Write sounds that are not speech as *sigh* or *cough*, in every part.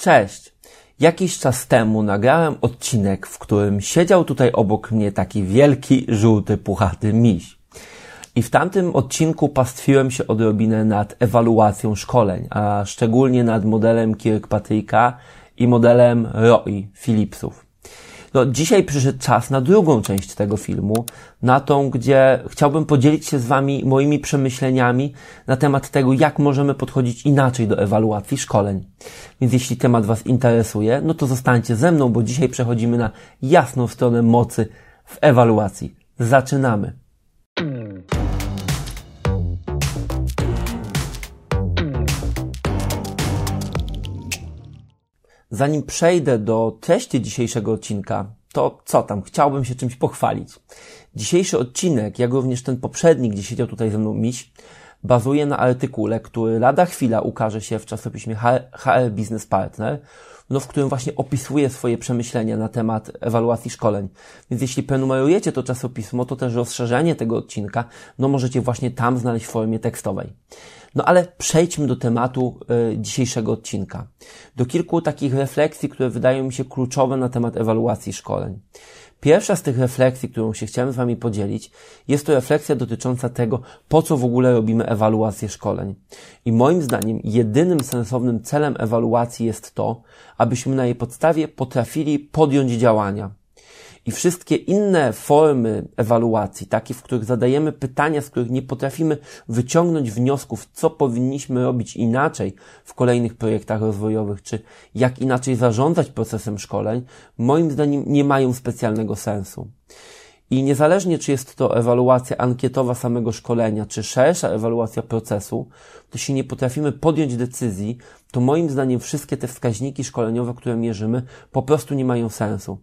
Cześć! Jakiś czas temu nagrałem odcinek, w którym siedział tutaj obok mnie taki wielki, żółty, puchaty miś. I w tamtym odcinku pastwiłem się odrobinę nad ewaluacją szkoleń, a szczególnie nad modelem Kirkpatricka i modelem Roy Philipsów. No, dzisiaj przyszedł czas na drugą część tego filmu, na tą, gdzie chciałbym podzielić się z Wami moimi przemyśleniami na temat tego, jak możemy podchodzić inaczej do ewaluacji szkoleń. Więc jeśli temat Was interesuje, no to zostańcie ze mną, bo dzisiaj przechodzimy na jasną stronę mocy w ewaluacji. Zaczynamy! Zanim przejdę do treści dzisiejszego odcinka, to co tam? Chciałbym się czymś pochwalić. Dzisiejszy odcinek, jak również ten poprzedni, gdzie siedział tutaj ze mną miś, bazuje na artykule, który lada chwila ukaże się w czasopiśmie HR Business Partner, no, w którym właśnie opisuje swoje przemyślenia na temat ewaluacji szkoleń. Więc jeśli prenumerujecie to czasopismo, to też rozszerzenie tego odcinka, no możecie właśnie tam znaleźć w formie tekstowej. No ale przejdźmy do tematu y, dzisiejszego odcinka. Do kilku takich refleksji, które wydają mi się kluczowe na temat ewaluacji szkoleń. Pierwsza z tych refleksji, którą się chciałem z Wami podzielić, jest to refleksja dotycząca tego, po co w ogóle robimy ewaluację szkoleń. I moim zdaniem jedynym sensownym celem ewaluacji jest to, abyśmy na jej podstawie potrafili podjąć działania. I wszystkie inne formy ewaluacji, takie, w których zadajemy pytania, z których nie potrafimy wyciągnąć wniosków, co powinniśmy robić inaczej w kolejnych projektach rozwojowych, czy jak inaczej zarządzać procesem szkoleń, moim zdaniem nie mają specjalnego sensu. I niezależnie, czy jest to ewaluacja ankietowa samego szkolenia, czy szersza ewaluacja procesu, to jeśli nie potrafimy podjąć decyzji, to moim zdaniem wszystkie te wskaźniki szkoleniowe, które mierzymy, po prostu nie mają sensu.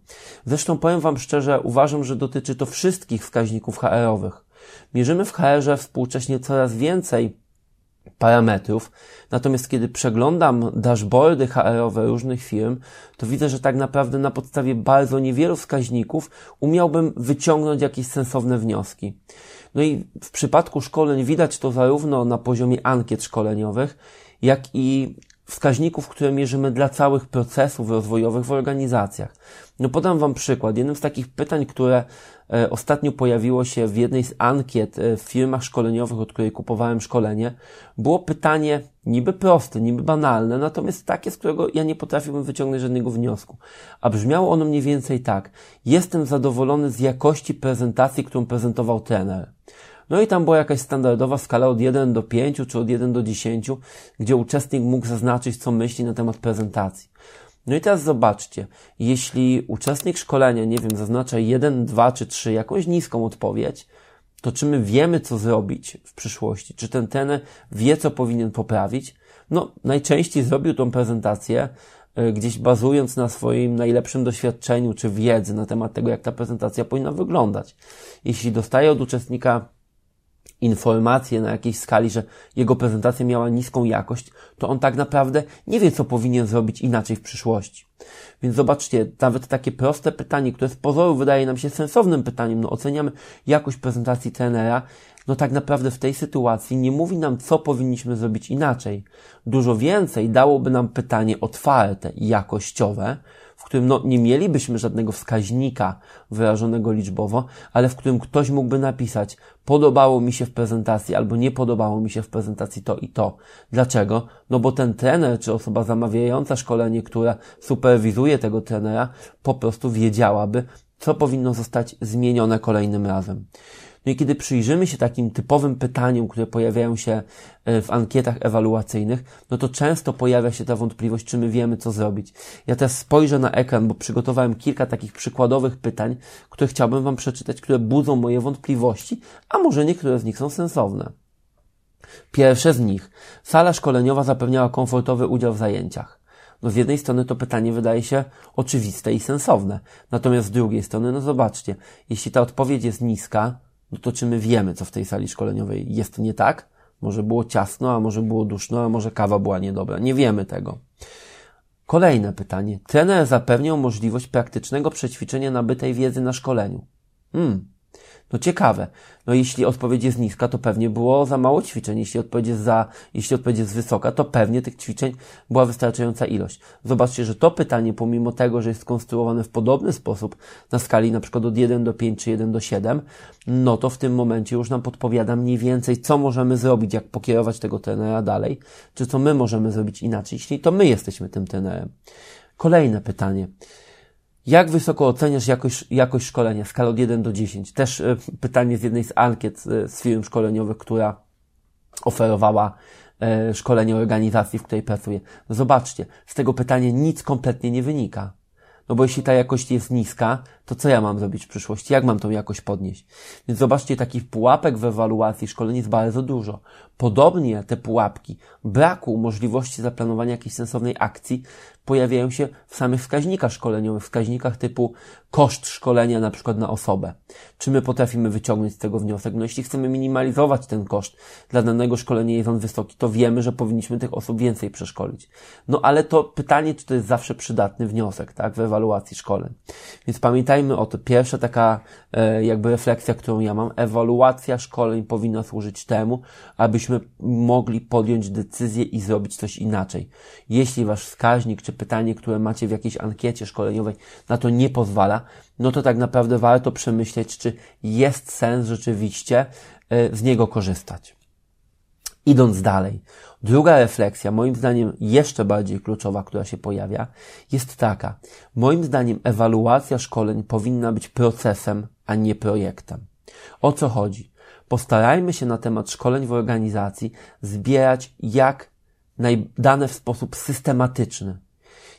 Zresztą powiem Wam szczerze, uważam, że dotyczy to wszystkich wskaźników HR-owych. Mierzymy w HR-ze współcześnie coraz więcej parametrów. Natomiast kiedy przeglądam dashboardy HR-owe różnych firm, to widzę, że tak naprawdę na podstawie bardzo niewielu wskaźników umiałbym wyciągnąć jakieś sensowne wnioski. No i w przypadku szkoleń widać to zarówno na poziomie ankiet szkoleniowych, jak i wskaźników, które mierzymy dla całych procesów rozwojowych w organizacjach. No podam Wam przykład. Jednym z takich pytań, które e, ostatnio pojawiło się w jednej z ankiet e, w firmach szkoleniowych, od której kupowałem szkolenie, było pytanie niby proste, niby banalne, natomiast takie, z którego ja nie potrafiłbym wyciągnąć żadnego wniosku. A brzmiało ono mniej więcej tak. Jestem zadowolony z jakości prezentacji, którą prezentował trener. No i tam była jakaś standardowa skala od 1 do 5 czy od 1 do 10, gdzie uczestnik mógł zaznaczyć, co myśli na temat prezentacji. No i teraz zobaczcie, jeśli uczestnik szkolenia, nie wiem, zaznacza 1, 2 czy 3, jakąś niską odpowiedź, to czy my wiemy, co zrobić w przyszłości? Czy ten ten wie, co powinien poprawić? No, najczęściej zrobił tą prezentację, e, gdzieś bazując na swoim najlepszym doświadczeniu czy wiedzy na temat tego, jak ta prezentacja powinna wyglądać. Jeśli dostaje od uczestnika informacje na jakiejś skali, że jego prezentacja miała niską jakość, to on tak naprawdę nie wie, co powinien zrobić inaczej w przyszłości. Więc zobaczcie, nawet takie proste pytanie, które z pozoru wydaje nam się sensownym pytaniem, no oceniamy jakość prezentacji trenera, no tak naprawdę w tej sytuacji nie mówi nam, co powinniśmy zrobić inaczej. Dużo więcej dałoby nam pytanie otwarte jakościowe, którym no, nie mielibyśmy żadnego wskaźnika wyrażonego liczbowo, ale w którym ktoś mógłby napisać, podobało mi się w prezentacji albo nie podobało mi się w prezentacji to i to. Dlaczego? No bo ten trener czy osoba zamawiająca szkolenie, która superwizuje tego trenera, po prostu wiedziałaby, co powinno zostać zmienione kolejnym razem. No i kiedy przyjrzymy się takim typowym pytaniom, które pojawiają się e, w ankietach ewaluacyjnych, no to często pojawia się ta wątpliwość, czy my wiemy, co zrobić. Ja teraz spojrzę na ekran, bo przygotowałem kilka takich przykładowych pytań, które chciałbym Wam przeczytać, które budzą moje wątpliwości, a może niektóre z nich są sensowne. Pierwsze z nich. Sala szkoleniowa zapewniała komfortowy udział w zajęciach. No z jednej strony to pytanie wydaje się oczywiste i sensowne. Natomiast z drugiej strony, no zobaczcie, jeśli ta odpowiedź jest niska, no to czy my wiemy, co w tej sali szkoleniowej jest nie tak? Może było ciasno, a może było duszno, a może kawa była niedobra. Nie wiemy tego. Kolejne pytanie. Trener zapewniał możliwość praktycznego przećwiczenia nabytej wiedzy na szkoleniu. Hmm. No ciekawe. No jeśli odpowiedź jest niska, to pewnie było za mało ćwiczeń. Jeśli odpowiedź jest za, jeśli odpowiedź jest wysoka, to pewnie tych ćwiczeń była wystarczająca ilość. Zobaczcie, że to pytanie, pomimo tego, że jest skonstruowane w podobny sposób na skali na przykład od 1 do 5 czy 1 do 7, no to w tym momencie już nam podpowiada mniej więcej, co możemy zrobić, jak pokierować tego trenera dalej, czy co my możemy zrobić inaczej, jeśli to my jesteśmy tym trenerem. Kolejne pytanie. Jak wysoko oceniasz jakość, jakość szkolenia? Skala od 1 do 10. Też y, pytanie z jednej z ankiet y, z firm szkoleniowych, która oferowała y, szkolenie organizacji, w której pracuję. Zobaczcie, z tego pytania nic kompletnie nie wynika. No bo jeśli ta jakość jest niska, to co ja mam zrobić w przyszłości? Jak mam tą jakość podnieść? Więc zobaczcie, takich pułapek w ewaluacji szkoleń jest bardzo dużo. Podobnie te pułapki braku możliwości zaplanowania jakiejś sensownej akcji pojawiają się w samych wskaźnikach szkoleniowych, wskaźnikach typu koszt szkolenia na przykład na osobę. Czy my potrafimy wyciągnąć z tego wniosek? No jeśli chcemy minimalizować ten koszt dla danego szkolenia jest on wysoki, to wiemy, że powinniśmy tych osób więcej przeszkolić. No ale to pytanie, czy to jest zawsze przydatny wniosek, tak, w ewaluacji szkoleń. Więc pamiętajmy o to. Pierwsza taka e, jakby refleksja, którą ja mam, ewaluacja szkoleń powinna służyć temu, abyśmy mogli podjąć decyzję i zrobić coś inaczej. Jeśli wasz wskaźnik czy pytanie, które macie w jakiejś ankiecie szkoleniowej na to nie pozwala, no to tak naprawdę warto przemyśleć, czy jest sens rzeczywiście e, z niego korzystać. Idąc dalej, druga refleksja, moim zdaniem jeszcze bardziej kluczowa, która się pojawia, jest taka. Moim zdaniem ewaluacja szkoleń powinna być procesem, a nie projektem. O co chodzi? Postarajmy się na temat szkoleń w organizacji zbierać jak dane w sposób systematyczny.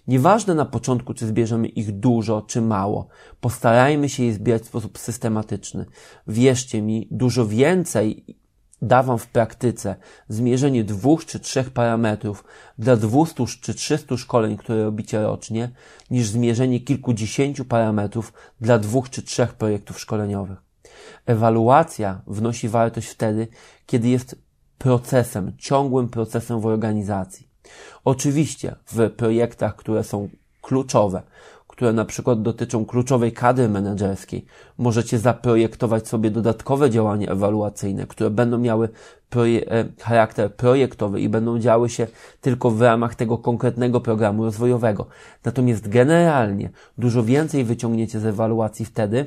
Nieważne na początku, czy zbierzemy ich dużo, czy mało. Postarajmy się je zbierać w sposób systematyczny. Wierzcie mi, dużo więcej da Wam w praktyce zmierzenie dwóch czy trzech parametrów dla 200 czy 300 szkoleń, które robicie rocznie, niż zmierzenie kilkudziesięciu parametrów dla dwóch czy trzech projektów szkoleniowych. Ewaluacja wnosi wartość wtedy, kiedy jest procesem, ciągłym procesem w organizacji. Oczywiście w projektach, które są kluczowe, które na przykład dotyczą kluczowej kadry menedżerskiej, możecie zaprojektować sobie dodatkowe działania ewaluacyjne, które będą miały proje e, charakter projektowy i będą działy się tylko w ramach tego konkretnego programu rozwojowego. Natomiast generalnie dużo więcej wyciągniecie z ewaluacji wtedy,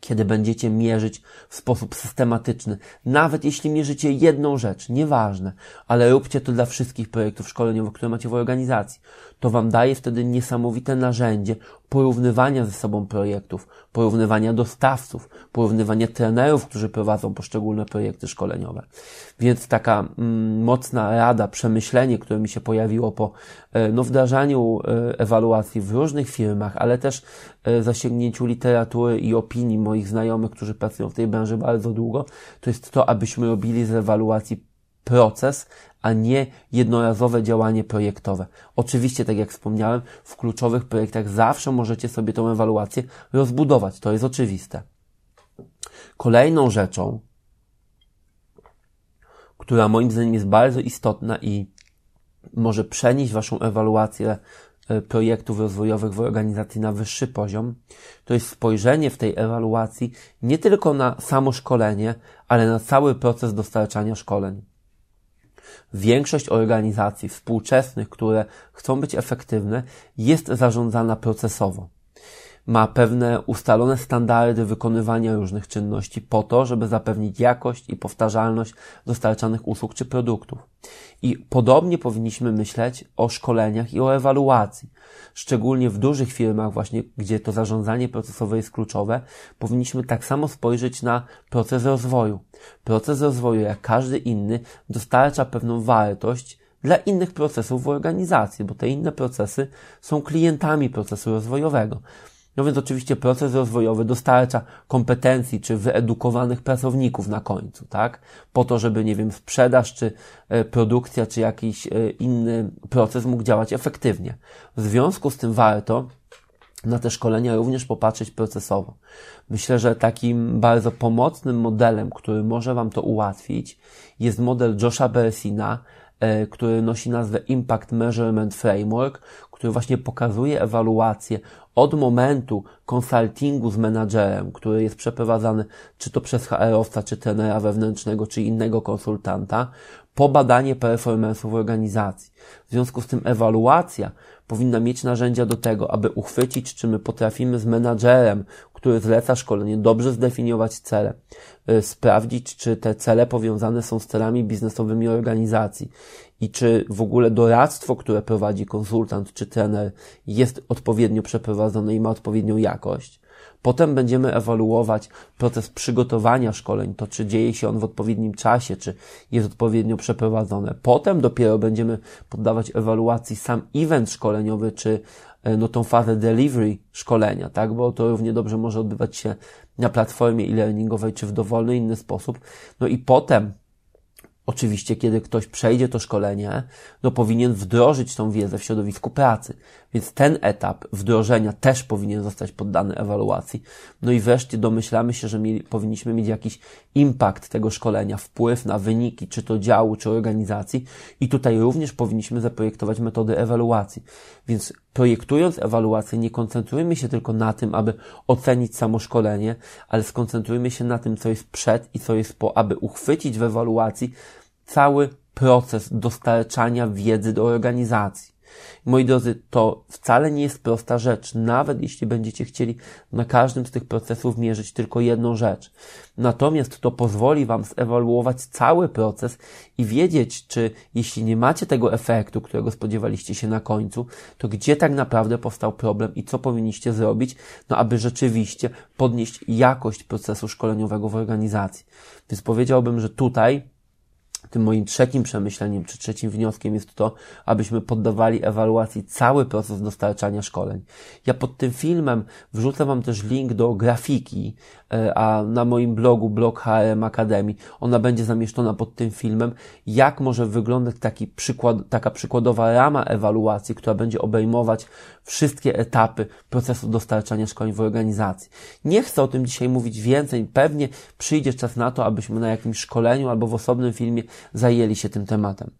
kiedy będziecie mierzyć w sposób systematyczny. Nawet jeśli mierzycie jedną rzecz, nieważne, ale róbcie to dla wszystkich projektów szkoleniowych, które macie w organizacji. To Wam daje wtedy niesamowite narzędzie porównywania ze sobą projektów, porównywania dostawców, porównywania trenerów, którzy prowadzą poszczególne projekty szkoleniowe. Więc taka mm, mocna rada, przemyślenie, które mi się pojawiło po e, no, wdrażaniu e, ewaluacji w różnych firmach, ale też e, zasięgnięciu literatury i opinii moich znajomych, którzy pracują w tej branży bardzo długo, to jest to, abyśmy robili z ewaluacji proces, a nie jednorazowe działanie projektowe. Oczywiście, tak jak wspomniałem, w kluczowych projektach zawsze możecie sobie tą ewaluację rozbudować. To jest oczywiste. Kolejną rzeczą, która moim zdaniem jest bardzo istotna i może przenieść Waszą ewaluację e, projektów rozwojowych w organizacji na wyższy poziom, to jest spojrzenie w tej ewaluacji nie tylko na samo szkolenie, ale na cały proces dostarczania szkoleń. Większość organizacji współczesnych, które chcą być efektywne, jest zarządzana procesowo. Ma pewne ustalone standardy wykonywania różnych czynności po to, żeby zapewnić jakość i powtarzalność dostarczanych usług czy produktów. I podobnie powinniśmy myśleć o szkoleniach i o ewaluacji. Szczególnie w dużych firmach, właśnie gdzie to zarządzanie procesowe jest kluczowe, powinniśmy tak samo spojrzeć na proces rozwoju. Proces rozwoju, jak każdy inny, dostarcza pewną wartość dla innych procesów w organizacji, bo te inne procesy są klientami procesu rozwojowego. No więc oczywiście proces rozwojowy dostarcza kompetencji czy wyedukowanych pracowników na końcu, tak? Po to, żeby, nie wiem, sprzedaż czy e, produkcja czy jakiś e, inny proces mógł działać efektywnie. W związku z tym warto na te szkolenia również popatrzeć procesowo. Myślę, że takim bardzo pomocnym modelem, który może Wam to ułatwić, jest model Josha Bersina e, który nosi nazwę Impact Measurement Framework, który właśnie pokazuje ewaluację od momentu konsultingu z menadżerem, który jest przeprowadzany czy to przez HR-owca, czy trenera wewnętrznego, czy innego konsultanta, po badanie performance'u w organizacji. W związku z tym ewaluacja powinna mieć narzędzia do tego, aby uchwycić, czy my potrafimy z menadżerem, który zleca szkolenie, dobrze zdefiniować cele, y, sprawdzić, czy te cele powiązane są z celami biznesowymi organizacji i czy w ogóle doradztwo, które prowadzi konsultant czy trener jest odpowiednio przeprowadzone i ma odpowiednią jakość. Potem będziemy ewaluować proces przygotowania szkoleń, to czy dzieje się on w odpowiednim czasie, czy jest odpowiednio przeprowadzone. Potem dopiero będziemy poddawać ewaluacji sam event szkoleniowy, czy e, no tą fazę delivery szkolenia, tak, bo to równie dobrze może odbywać się na platformie e-learningowej, czy w dowolny inny sposób. No i potem Oczywiście, kiedy ktoś przejdzie to szkolenie, no powinien wdrożyć tą wiedzę w środowisku pracy. Więc ten etap wdrożenia też powinien zostać poddany ewaluacji. No i wreszcie domyślamy się, że mieli, powinniśmy mieć jakiś impact tego szkolenia, wpływ na wyniki, czy to działu, czy organizacji. I tutaj również powinniśmy zaprojektować metody ewaluacji. Więc projektując ewaluację, nie koncentrujmy się tylko na tym, aby ocenić samo szkolenie, ale skoncentrujmy się na tym, co jest przed i co jest po, aby uchwycić w ewaluacji cały proces dostarczania wiedzy do organizacji. Moi drodzy, to wcale nie jest prosta rzecz, nawet jeśli będziecie chcieli na każdym z tych procesów mierzyć tylko jedną rzecz. Natomiast to pozwoli Wam zewaluować cały proces i wiedzieć, czy jeśli nie macie tego efektu, którego spodziewaliście się na końcu, to gdzie tak naprawdę powstał problem i co powinniście zrobić, no aby rzeczywiście podnieść jakość procesu szkoleniowego w organizacji. Więc powiedziałbym, że tutaj tym moim trzecim przemyśleniem, czy trzecim wnioskiem jest to, abyśmy poddawali ewaluacji cały proces dostarczania szkoleń. Ja pod tym filmem wrzucę Wam też link do grafiki, e, a na moim blogu, blog HRM Academy, ona będzie zamieszczona pod tym filmem, jak może wyglądać taki przykład, taka przykładowa rama ewaluacji, która będzie obejmować wszystkie etapy procesu dostarczania szkoleń w organizacji. Nie chcę o tym dzisiaj mówić więcej, pewnie przyjdzie czas na to, abyśmy na jakimś szkoleniu albo w osobnym filmie zajęli się tym tematem.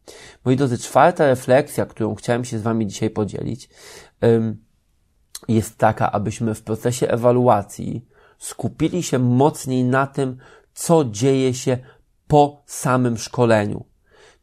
Moi drodzy, czwarta refleksja, którą chciałem się z Wami dzisiaj podzielić, jest taka, abyśmy w procesie ewaluacji skupili się mocniej na tym, co dzieje się po samym szkoleniu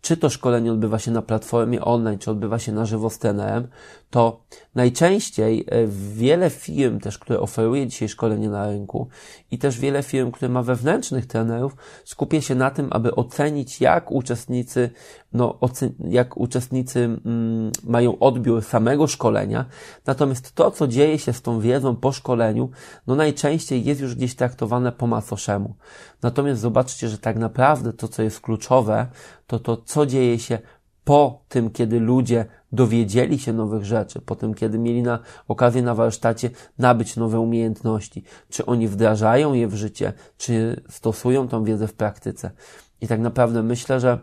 czy to szkolenie odbywa się na platformie online, czy odbywa się na żywo z trenerem, to najczęściej e, wiele firm też, które oferuje dzisiaj szkolenie na rynku i też wiele firm, które ma wewnętrznych trenerów, skupia się na tym, aby ocenić, jak uczestnicy, no, jak uczestnicy mm, mają odbiór samego szkolenia. Natomiast to, co dzieje się z tą wiedzą po szkoleniu, no najczęściej jest już gdzieś traktowane po macoszemu. Natomiast zobaczcie, że tak naprawdę to, co jest kluczowe, to to, co dzieje się po tym, kiedy ludzie dowiedzieli się nowych rzeczy, po tym, kiedy mieli na okazję na warsztacie nabyć nowe umiejętności, czy oni wdrażają je w życie, czy stosują tą wiedzę w praktyce. I tak naprawdę myślę, że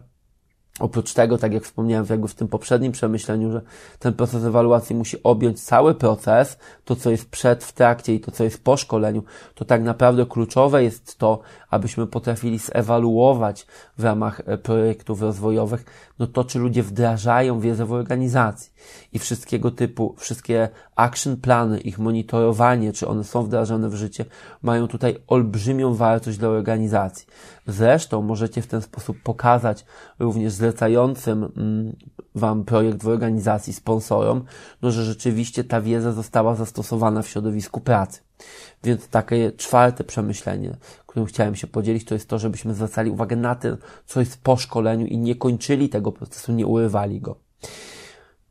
Oprócz tego, tak jak wspomniałem jakby w tym poprzednim przemyśleniu, że ten proces ewaluacji musi objąć cały proces, to co jest przed, w trakcie i to co jest po szkoleniu, to tak naprawdę kluczowe jest to, abyśmy potrafili zewaluować w ramach e, projektów rozwojowych, no to czy ludzie wdrażają wiedzę w organizacji i wszystkiego typu, wszystkie action plany, ich monitorowanie, czy one są wdrażane w życie, mają tutaj olbrzymią wartość dla organizacji. Zresztą możecie w ten sposób pokazać również zlecającym mm, Wam projekt w organizacji, sponsorom, no, że rzeczywiście ta wiedza została zastosowana w środowisku pracy. Więc takie czwarte przemyślenie, którym chciałem się podzielić, to jest to, żebyśmy zwracali uwagę na to, co jest po szkoleniu i nie kończyli tego procesu, nie urywali go.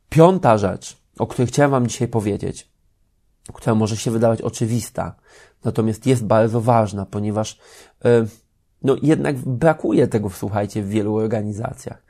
Piąta rzecz, o której chciałem Wam dzisiaj powiedzieć, która może się wydawać oczywista, natomiast jest bardzo ważna, ponieważ yy, no jednak brakuje tego, słuchajcie, w wielu organizacjach.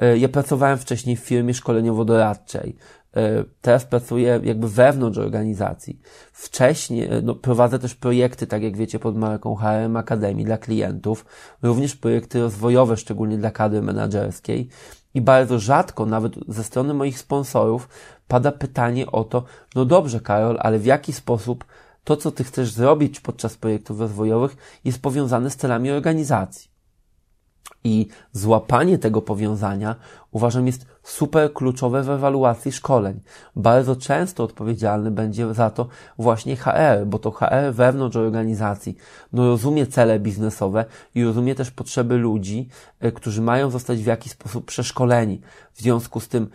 Yy, ja pracowałem wcześniej w firmie szkoleniowo-doradczej. Yy, teraz pracuję jakby wewnątrz organizacji. Wcześniej no, prowadzę też projekty, tak jak wiecie, pod marką HRM Akademii dla klientów, również projekty rozwojowe, szczególnie dla kadry menedżerskiej. I bardzo rzadko, nawet ze strony moich sponsorów, pada pytanie o to, no dobrze, Karol, ale w jaki sposób to, co ty chcesz zrobić podczas projektów rozwojowych, jest powiązane z celami organizacji. I złapanie tego powiązania uważam jest super kluczowe w ewaluacji szkoleń. Bardzo często odpowiedzialny będzie za to właśnie HR, bo to HR wewnątrz organizacji no, rozumie cele biznesowe i rozumie też potrzeby ludzi, e, którzy mają zostać w jakiś sposób przeszkoleni. W związku z tym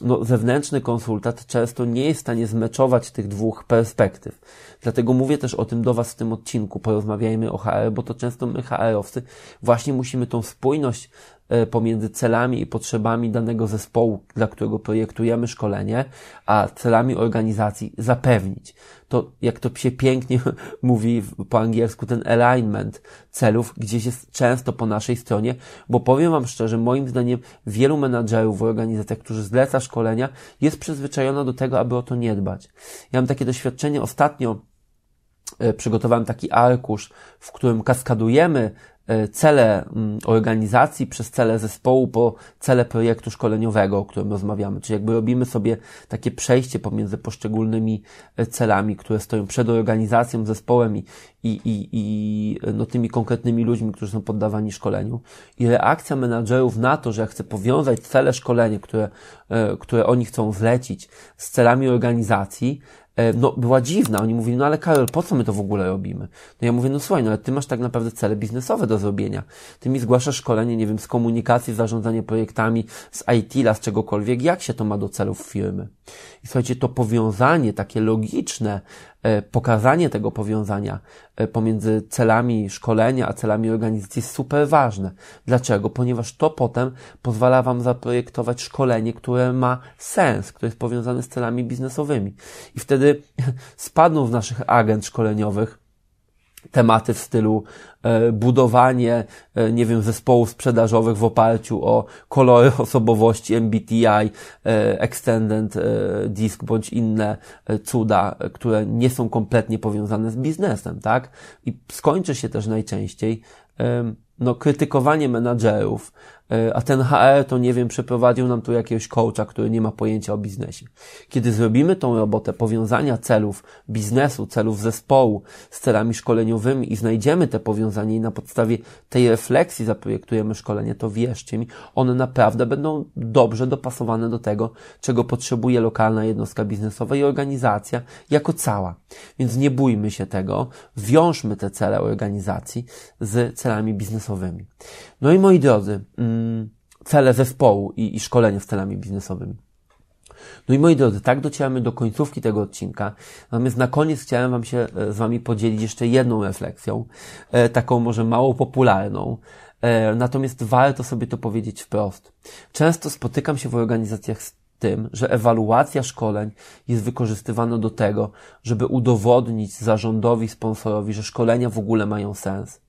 no, zewnętrzny konsultant często nie jest w stanie zmeczować tych dwóch perspektyw. Dlatego mówię też o tym do Was w tym odcinku. Porozmawiajmy o HR, bo to często my HR-owcy właśnie musimy tą spójność E, pomiędzy celami i potrzebami danego zespołu, dla którego projektujemy szkolenie, a celami organizacji zapewnić. To, jak to się pięknie *laughs* mówi po angielsku, ten alignment celów gdzieś jest często po naszej stronie, bo powiem Wam szczerze, moim zdaniem wielu menadżerów w organizacjach, którzy zleca szkolenia, jest przyzwyczajona do tego, aby o to nie dbać. Ja mam takie doświadczenie ostatnio, przygotowałem taki arkusz, w którym kaskadujemy E, cele mm, organizacji przez cele zespołu po cele projektu szkoleniowego, o którym rozmawiamy. Czyli jakby robimy sobie takie przejście pomiędzy poszczególnymi e, celami, które stoją przed organizacją, zespołem i, i, i, i no, tymi konkretnymi ludźmi, którzy są poddawani szkoleniu. I reakcja menadżerów na to, że ja chcę powiązać cele szkolenia, które, e, które oni chcą zlecić z celami organizacji, E, no, była dziwna. Oni mówili, no ale Karol, po co my to w ogóle robimy? No ja mówię, no słuchaj, no ale ty masz tak naprawdę cele biznesowe do zrobienia. Ty mi zgłaszasz szkolenie, nie wiem, z komunikacji, zarządzania projektami, z IT-la, z czegokolwiek. Jak się to ma do celów firmy? I słuchajcie, to powiązanie takie logiczne, e, pokazanie tego powiązania e, pomiędzy celami szkolenia a celami organizacji jest super ważne. Dlaczego? Ponieważ to potem pozwala Wam zaprojektować szkolenie, które ma sens, które jest powiązane z celami biznesowymi. I wtedy *laughs* spadną z naszych agent szkoleniowych tematy w stylu e, budowanie, e, nie wiem, zespołów sprzedażowych w oparciu o kolory *laughs* osobowości MBTI, e, Extended Disk bądź inne cuda, które nie są kompletnie powiązane z biznesem, tak? I skończy się też najczęściej no, krytykowanie menadżerów, a ten HR to nie wiem, przeprowadził nam tu jakiegoś coacha, który nie ma pojęcia o biznesie. Kiedy zrobimy tą robotę powiązania celów biznesu, celów zespołu z celami szkoleniowymi i znajdziemy te powiązania i na podstawie tej refleksji zaprojektujemy szkolenie, to wierzcie mi, one naprawdę będą dobrze dopasowane do tego, czego potrzebuje lokalna jednostka biznesowa i organizacja jako cała. Więc nie bójmy się tego, wiążmy te cele organizacji z celami biznesowymi. No i moi drodzy, mm, cele zespołu i, i szkolenia z celami biznesowymi. No i moi drodzy, tak docieramy do końcówki tego odcinka. Natomiast na koniec chciałem Wam się e, z Wami podzielić jeszcze jedną refleksją, e, taką może mało popularną. E, natomiast warto sobie to powiedzieć wprost. Często spotykam się w organizacjach z tym, że ewaluacja szkoleń jest wykorzystywana do tego, żeby udowodnić zarządowi, sponsorowi, że szkolenia w ogóle mają sens.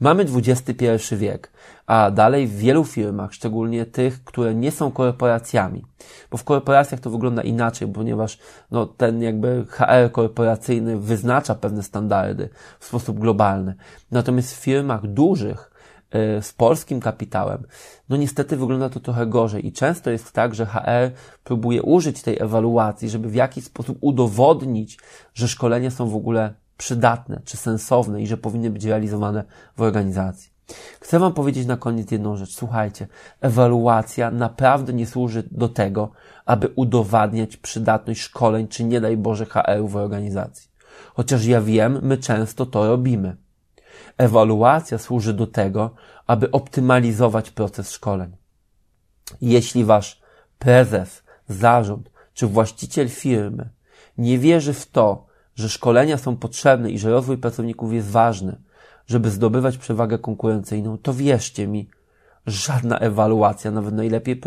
Mamy XXI wiek, a dalej w wielu firmach, szczególnie tych, które nie są korporacjami, bo w korporacjach to wygląda inaczej, ponieważ no, ten jakby HR korporacyjny wyznacza pewne standardy w sposób globalny. Natomiast w firmach dużych, z polskim kapitałem, no niestety wygląda to trochę gorzej i często jest tak, że HR próbuje użyć tej ewaluacji, żeby w jakiś sposób udowodnić, że szkolenia są w ogóle przydatne czy sensowne i że powinny być realizowane w organizacji. Chcę Wam powiedzieć na koniec jedną rzecz. Słuchajcie, ewaluacja naprawdę nie służy do tego, aby udowadniać przydatność szkoleń, czy nie daj Boże HR w organizacji. Chociaż ja wiem, my często to robimy. Ewaluacja służy do tego, aby optymalizować proces szkoleń. Jeśli wasz prezes, zarząd czy właściciel firmy nie wierzy w to, że szkolenia są potrzebne i że rozwój pracowników jest ważny, żeby zdobywać przewagę konkurencyjną, to wierzcie mi, żadna ewaluacja, nawet najlepiej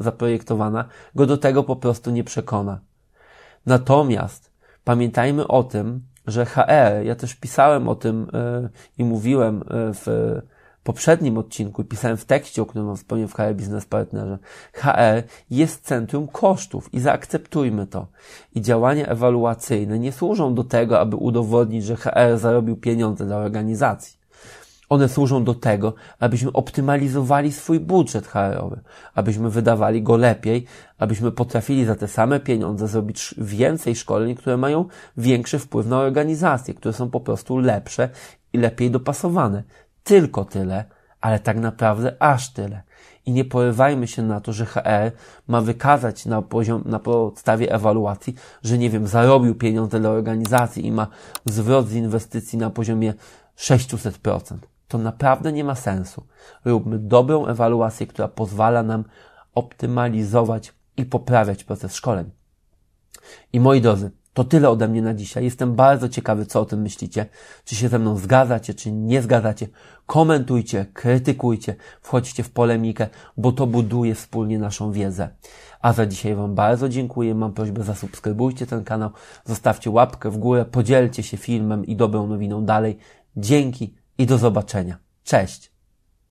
zaprojektowana, go do tego po prostu nie przekona. Natomiast pamiętajmy o tym, że HR, ja też pisałem o tym yy, i mówiłem yy, w poprzednim odcinku pisałem w tekście, o którym wspomniałem w HR Business Partnerze. HR jest centrum kosztów i zaakceptujmy to. I działania ewaluacyjne nie służą do tego, aby udowodnić, że HR zarobił pieniądze dla organizacji. One służą do tego, abyśmy optymalizowali swój budżet HR-owy, abyśmy wydawali go lepiej, abyśmy potrafili za te same pieniądze zrobić więcej szkoleń, które mają większy wpływ na organizację, które są po prostu lepsze i lepiej dopasowane. Tylko tyle, ale tak naprawdę aż tyle. I nie porywajmy się na to, że HR ma wykazać na poziom, na podstawie ewaluacji, że nie wiem, zarobił pieniądze dla organizacji i ma zwrot z inwestycji na poziomie 600%. To naprawdę nie ma sensu. Róbmy dobrą ewaluację, która pozwala nam optymalizować i poprawiać proces szkoleń. I moi drodzy, to tyle ode mnie na dzisiaj. Jestem bardzo ciekawy, co o tym myślicie. Czy się ze mną zgadzacie, czy nie zgadzacie. Komentujcie, krytykujcie, wchodźcie w polemikę, bo to buduje wspólnie naszą wiedzę. A za dzisiaj Wam bardzo dziękuję. Mam prośbę, zasubskrybujcie ten kanał, zostawcie łapkę w górę, podzielcie się filmem i dobrą nowiną dalej. Dzięki i do zobaczenia. Cześć!